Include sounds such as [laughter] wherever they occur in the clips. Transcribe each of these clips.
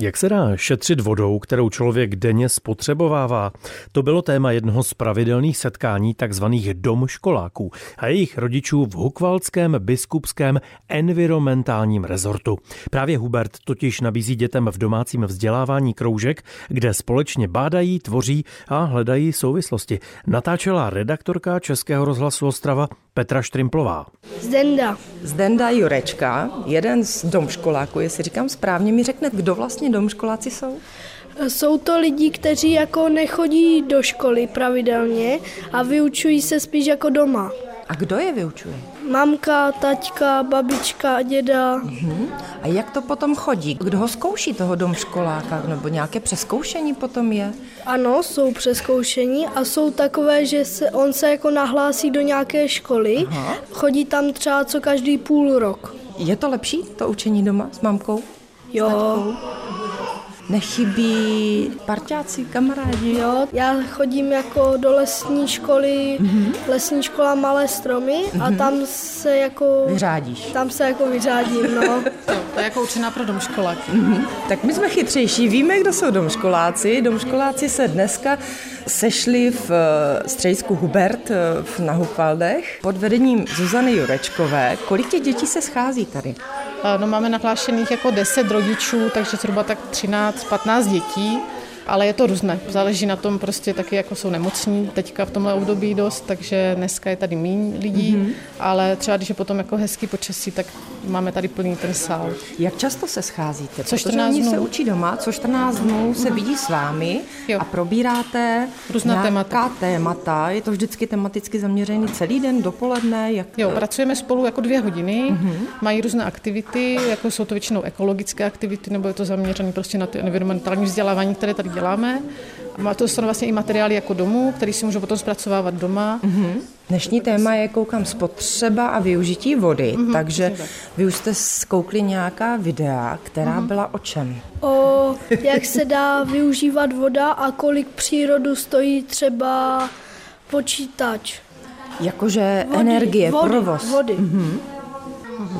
Jak se dá šetřit vodou, kterou člověk denně spotřebovává? To bylo téma jednoho z pravidelných setkání tzv. domškoláků a jejich rodičů v Hukvaldském biskupském environmentálním rezortu. Právě Hubert totiž nabízí dětem v domácím vzdělávání kroužek, kde společně bádají, tvoří a hledají souvislosti. Natáčela redaktorka Českého rozhlasu Ostrava Petra Štrimplová. Zdenda. Zdenda Jurečka, jeden z domškoláků, jestli říkám správně, mi řekne, kdo vlastně domškoláci jsou? Jsou to lidi, kteří jako nechodí do školy pravidelně a vyučují se spíš jako doma. A kdo je vyučuje? Mamka, taťka, babička, děda. Uh-huh. A jak to potom chodí? Kdo ho zkouší toho domškoláka? Nebo nějaké přeskoušení potom je? Ano, jsou přeskoušení a jsou takové, že se, on se jako nahlásí do nějaké školy. Aha. Chodí tam třeba co každý půl rok. Je to lepší, to učení doma s mamkou? Jo. Nechybí parťáci, kamarádi? Jo, já chodím jako do lesní školy, mm-hmm. lesní škola Malé stromy mm-hmm. a mhm. tam se jako... Vyřádíš. Tam se jako vyřádím, no. [laughs] to, to je jako učená pro domškoláky. Mm-hmm. Tak my jsme chytřejší, víme, kdo jsou domškoláci. Domškoláci se dneska sešli v eh, středisku Hubert eh, na Hukvaldech pod vedením Zuzany Jurečkové. Kolik těch dětí se schází tady? No, máme nahlášených jako 10 rodičů, takže zhruba tak 13-15 dětí ale je to různé. Záleží na tom prostě taky, jako jsou nemocní teďka v tomhle období dost, takže dneska je tady méně lidí, mm-hmm. ale třeba když je potom jako hezký počasí, tak máme tady plný ten sál. Jak často se scházíte? Co 14 dnů. se učí doma, co 14 dnů se vidí s vámi jo. a probíráte Různá témata. témata. Je to vždycky tematicky zaměřený celý den, dopoledne? Jak... Jo, pracujeme spolu jako dvě hodiny, mm-hmm. mají různé aktivity, jako jsou to většinou ekologické aktivity, nebo je to zaměřené prostě na ty environmentální vzdělávání, které tady děláme. A to jsou vlastně i materiály jako domů, který si můžou potom zpracovávat doma. Mm-hmm. Dnešní téma je, koukám, spotřeba a využití vody, mm-hmm, takže vy už jste zkoukli nějaká videa, která mm-hmm. byla o čem? O jak se dá využívat voda a kolik přírodu stojí třeba počítač. Jakože vody, energie, vody, provoz. Vody. Mm-hmm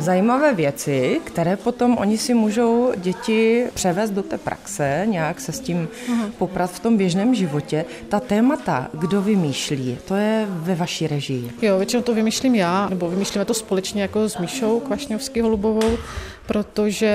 zajímavé věci, které potom oni si můžou děti převést do té praxe, nějak se s tím uh-huh. poprat v tom běžném životě. Ta témata, kdo vymýšlí, to je ve vaší režii. Jo, většinou to vymýšlím já, nebo vymýšlíme to společně jako s Míšou Kvašňovský Holubovou, protože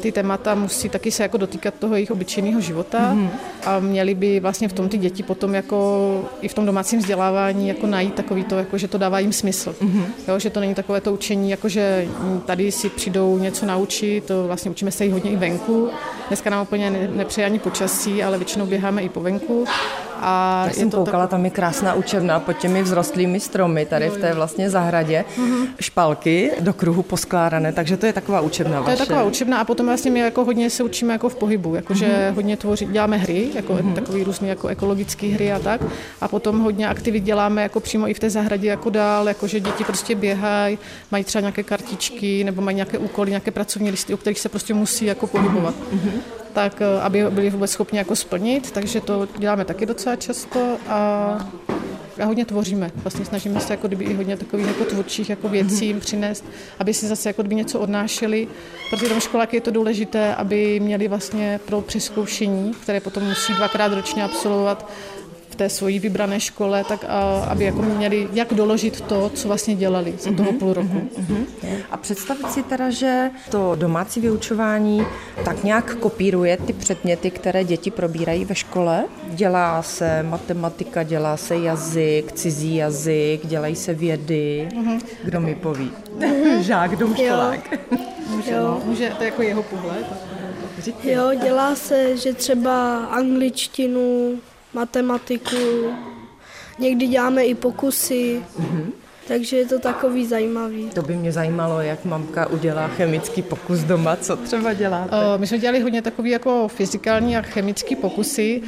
ty témata musí taky se jako dotýkat toho jejich obyčejného života mm-hmm. a měli by vlastně v tom ty děti potom jako i v tom domácím vzdělávání jako najít takový to, jako že to dává jim smysl. Mm-hmm. Jo, že to není takové to učení, jako že tady si přijdou něco naučit, to vlastně učíme se i hodně i venku. Dneska nám úplně nepřeje ani počasí, ale většinou běháme i po venku a Já jsem koukala, tak... tam je krásná učebna pod těmi vzrostlými stromy, tady v té vlastně zahradě. Mm-hmm. Špalky do kruhu poskládané, takže to je taková učebna To vaše. je taková učebna a potom vlastně my jako hodně se učíme jako v pohybu, jakože mm-hmm. hodně tvoří, děláme hry, jako mm-hmm. takový různý jako ekologické hry a tak. A potom hodně aktivit děláme jako přímo i v té zahradě jako dál, jakože děti prostě běhají, mají třeba nějaké kartičky nebo mají nějaké úkoly, nějaké pracovní listy, o kterých se prostě musí jako pohybovat. Mm-hmm tak eh, aby byli vůbec schopni jako splnit, takže to děláme taky docela často a a hodně tvoříme. Vlastně snažíme se jako kdyby i hodně takových jako tvůrčích jako věcí jim přinést, aby si zase jako kdyby něco odnášeli. Protože tam školáky je to důležité, aby měli vlastně pro přeskoušení, které potom musí dvakrát ročně absolvovat, té svojí vybrané škole, tak a, aby jako měli jak doložit to, co vlastně dělali za toho mhm, půl roku. Uh-huh, uh-huh. A představit si teda, že to domácí vyučování tak nějak kopíruje ty předměty, které děti probírají ve škole. Dělá se matematika, dělá se jazyk, cizí jazyk, dělají se vědy. Kdo mi poví? [laughs] Žák, domškolák. Může, jo. No, může, to je jako jeho pohled. Jo, dělá se, že třeba angličtinu, matematiku, někdy děláme i pokusy. Mm-hmm. Takže je to takový zajímavý. To by mě zajímalo, jak mamka udělá chemický pokus doma, co třeba děláte? My jsme dělali hodně takový jako fyzikální a chemický pokusy.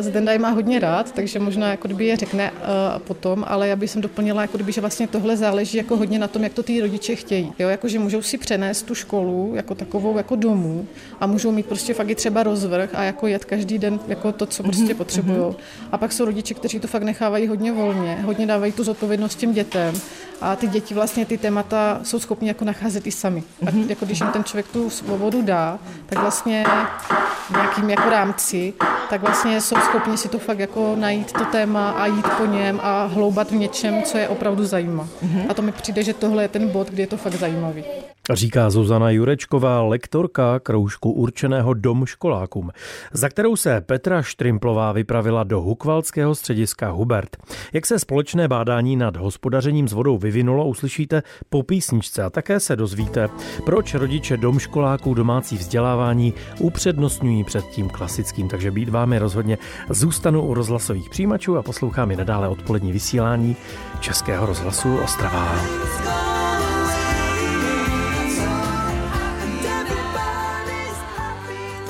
Zdendaj má hodně rád, takže možná jako kdyby je řekne potom, ale já bych jsem doplnila, jako kdyby, že vlastně tohle záleží jako hodně na tom, jak to ty rodiče chtějí. Jo, jako, že můžou si přenést tu školu jako takovou jako domů a můžou mít prostě fakt i třeba rozvrh a jako jet každý den jako to, co prostě mm-hmm. potřebují. A pak jsou rodiče, kteří to fakt nechávají hodně volně, hodně dávají tu zodpovědnost těm dětem a ty děti vlastně ty témata jsou schopni jako nacházet i sami. A jako když jim ten člověk tu svobodu dá, tak vlastně v nějakým jako rámci, tak vlastně jsou schopni si to fakt jako najít to téma a jít po něm a hloubat v něčem, co je opravdu zajímá. A to mi přijde, že tohle je ten bod, kde je to fakt zajímavý. Říká Zuzana Jurečková, lektorka kroužku určeného dom školákům, za kterou se Petra Štrimplová vypravila do Hukvalského střediska Hubert. Jak se společné bádání nad hospodařením s vodou vyvinulo, uslyšíte po písničce a také se dozvíte, proč rodiče dom školáků domácí vzdělávání upřednostňují před tím klasickým. Takže být vámi rozhodně zůstanu u rozhlasových přijímačů a poslouchám i nadále odpolední vysílání Českého rozhlasu Ostrava.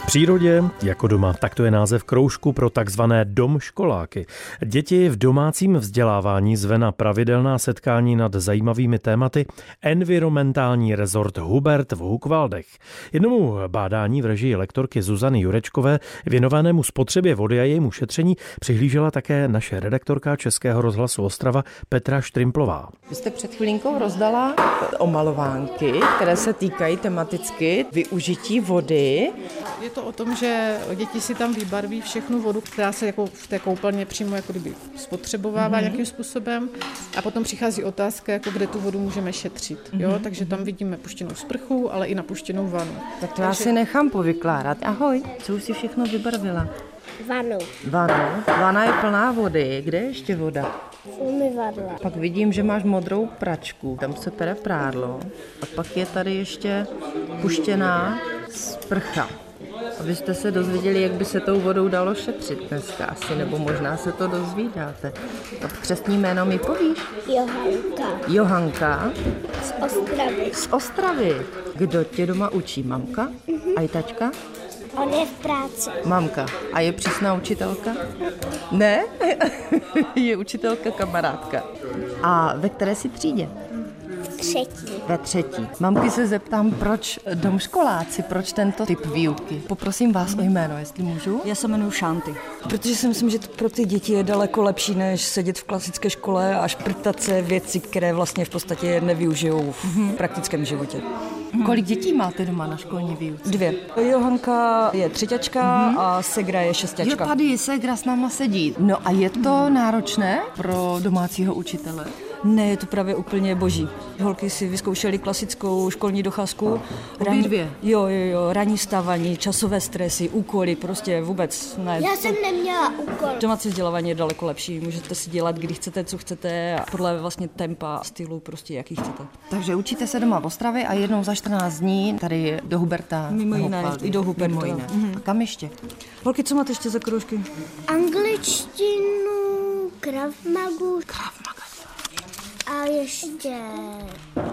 Přírodě jako doma, tak to je název kroužku pro takzvané domškoláky. Děti v domácím vzdělávání zve na pravidelná setkání nad zajímavými tématy environmentální rezort Hubert v Hukvaldech. Jednomu bádání v režii lektorky Zuzany Jurečkové věnovanému spotřebě vody a jejímu šetření přihlížela také naše redaktorka Českého rozhlasu Ostrava Petra Štrimplová. Vy jste před chvílinkou rozdala omalovánky, které se týkají tematicky využití vody. Je to o tom, že děti si tam vybarví všechnu vodu, která se jako v té koupelně přímo jako kdyby spotřebovává mm-hmm. nějakým způsobem a potom přichází otázka, jako kde tu vodu můžeme šetřit. Mm-hmm. Jo? Takže tam vidíme puštěnou sprchu, ale i napuštěnou vanu. Tak to já si nechám povykládat. Ahoj, co už si všechno vybarvila? Vanu. Vanu. Vana je plná vody. Kde je ještě voda? Umyvadla. Pak vidím, že máš modrou pračku. Tam se pere prádlo. A pak je tady ještě puštěná sprcha. Abyste se dozvěděli, jak by se tou vodou dalo šetřit dneska asi, nebo možná se to dozvídáte. To přesný jméno mi povíš? Johanka. Johanka Z Ostravy. z Ostravy. Kdo tě doma učí? Mamka? A i tačka? On je v práci. Mamka. A je přísná učitelka? Ne? [laughs] je učitelka kamarádka. A ve které si třídě? Třetí. Ve třetí. Mamky se zeptám, proč domškoláci, proč tento typ výuky? Poprosím vás o jméno, jestli můžu. Já se jmenuji Šanty, protože si myslím, že to pro ty děti je daleko lepší, než sedět v klasické škole a šprtat se věci, které vlastně v podstatě nevyužijou v praktickém životě. Kolik dětí máte doma na školní výuce? Dvě. Johanka je třeťačka a Segra je Jo, šestěčka. tady Segra s náma sedí. No a je to náročné pro domácího učitele? Ne, je to právě úplně boží. Holky si vyzkoušely klasickou školní docházku. Obě dvě? Jo, jo, jo, ranní stávání, časové stresy, úkoly, prostě vůbec ne. Já jsem neměla úkol. Domácí vzdělávání je daleko lepší, můžete si dělat, kdy chcete, co chcete, a podle vlastně tempa, stylu, prostě jaký chcete. Takže učíte se doma v Ostravě a jednou za 14 dní tady do Huberta. Mimo jiné, i do Huberta. Mimo jiné. A kam ještě? Holky, co máte ještě za kroužky? Angličtinu, Krav Magu. A ještě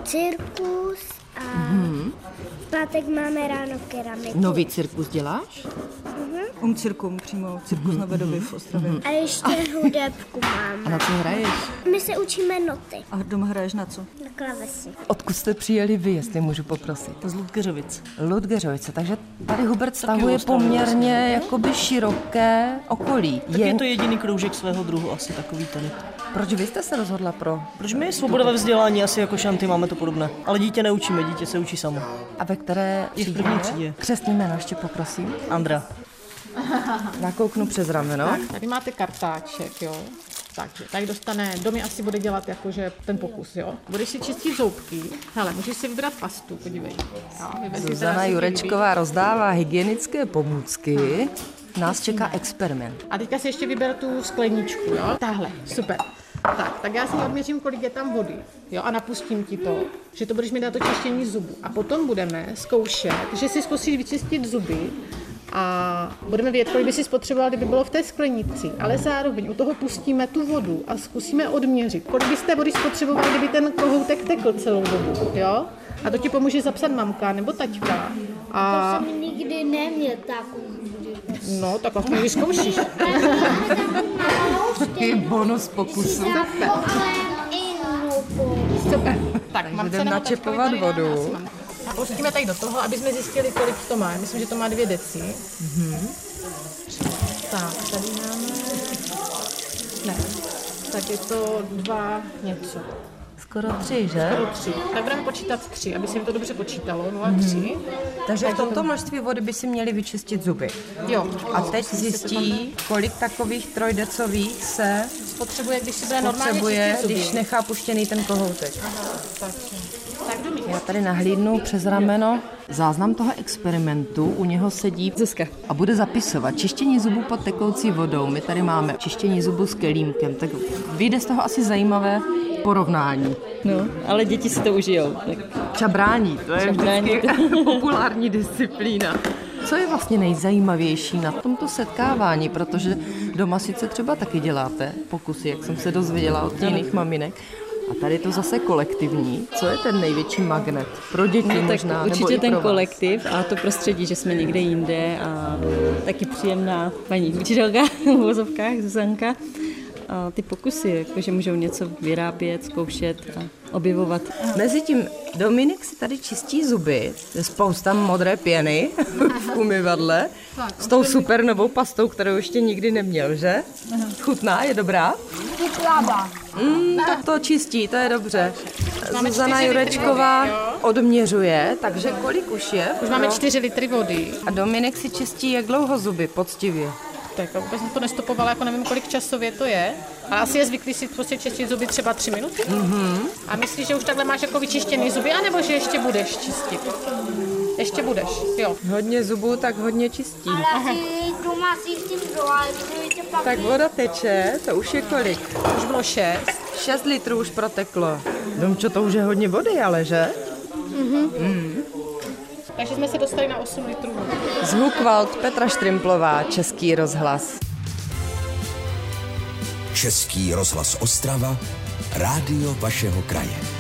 cirkus a v pátek máme ráno keramiku. Nový cirkus děláš? Um cirkum, přímo cirkus na Vedově v Ostravě. A ještě hudebku A máme. na co hraješ? My se učíme noty A doma hraješ na co? na klavesi. Odkud jste přijeli vy, jestli můžu poprosit? Z Ludgeřovic. Ludgeřovice, takže tady Hubert stahuje Ostrava poměrně jakoby široké okolí. Tak je to jediný kroužek svého druhu, asi takový tady. Proč vy jste se rozhodla pro? Proč my svoboda ve vzdělání, asi jako šanty máme to podobné. Ale dítě neučíme, dítě se učí samo. A ve které Je v první třídě. Křestní jméno ještě poprosím. Andra. [laughs] Nakouknu přes rameno. Tak, tady máte kartáček, jo. Takže tady dostane, domy asi bude dělat jakože ten pokus, jo. Budeš si čistit zoubky, hele, můžeš si vybrat pastu, podívej. Jo, Zuzana si Jurečková rozdává hygienické pomůcky. Nás čeká experiment. A teďka si ještě vyber tu skleničku, jo? Tahle, super. Tak, tak já si odměřím, kolik je tam vody, jo, a napustím ti to, že to budeš mít na to čištění zubů. A potom budeme zkoušet, že si zkusíš vyčistit zuby a budeme vědět, kolik by si spotřeboval, kdyby bylo v té sklenici, ale zároveň u toho pustíme tu vodu a zkusíme odměřit, kolik byste vody spotřeboval, kdyby ten kohoutek tekl celou dobu, jo? A to ti pomůže zapsat mamka nebo taťka. A Jsem nikdy neměl takovou no, tak aspoň vyzkoušíš. [laughs] Taky bonus pokusu. Super. Tak, mám jdem načepovat vodu. Pustíme tady do toho, aby jsme zjistili, kolik to má. Myslím, že to má dvě deci. Tak, tady máme... Ne, tak je to dva něco. Skoro tři, že? Skoro tři. Tak budeme počítat tři, aby se mi to dobře počítalo. 0,3. Takže v tomto množství vody by si měli vyčistit zuby. Jo. A teď zjistí, kolik takových trojdecových se Potřebuje, když si bude normálně potřebuje, čistit zuby. když nechá puštěný ten kohoutek. Tak, tak Já tady nahlídnu přes rameno záznam toho experimentu, u něho sedí Zuzka a bude zapisovat čištění zubů pod tekoucí vodou. My tady máme čištění zubů s kelímkem, tak vyjde z toho asi zajímavé porovnání. No, ale děti si to užijou. Tak Čabrání, to je Čabrání. vždycky [laughs] populární disciplína. Co je vlastně nejzajímavější na tomto setkávání, protože doma sice třeba taky děláte pokusy, jak jsem se dozvěděla od jiných maminek, a tady je to zase kolektivní. Co je ten největší magnet? Pro děti No, tak možná, nebo určitě i ten pro vás? kolektiv a to prostředí, že jsme někde jinde a taky příjemná paní učitelka v vozovkách, Zuzanka. A ty pokusy, jako, že můžou něco vyrábět, zkoušet a objevovat. Mezitím Dominik si tady čistí zuby, je spousta modré pěny v umyvadle, s tou super novou pastou, kterou ještě nikdy neměl, že? Chutná, je dobrá? Mm, tak to čistí, to je dobře. Zuzana čtyři Jurečková odměřuje, takže kolik už je? Už máme 4 litry vody. A Dominik si čistí jak dlouho zuby, poctivě. Tak a vůbec jsem to nestopovala, jako nevím, kolik časově to je. Ale asi je zvyklý si prostě čistit zuby třeba 3 minuty. Mm-hmm. A myslíš, že už takhle máš jako vyčištěný zuby, anebo že ještě budeš čistit? Ještě budeš, jo. Hodně zubů, tak hodně čistí. Ale doma Tak voda teče, to už je kolik? Už bylo 6. 6 litrů už proteklo. Domčo, to už je hodně vody, ale že? Takže jsme se dostali na 8 litrů. Z Hukvald Petra Štrimplová, Český rozhlas. Český rozhlas Ostrava, rádio vašeho kraje.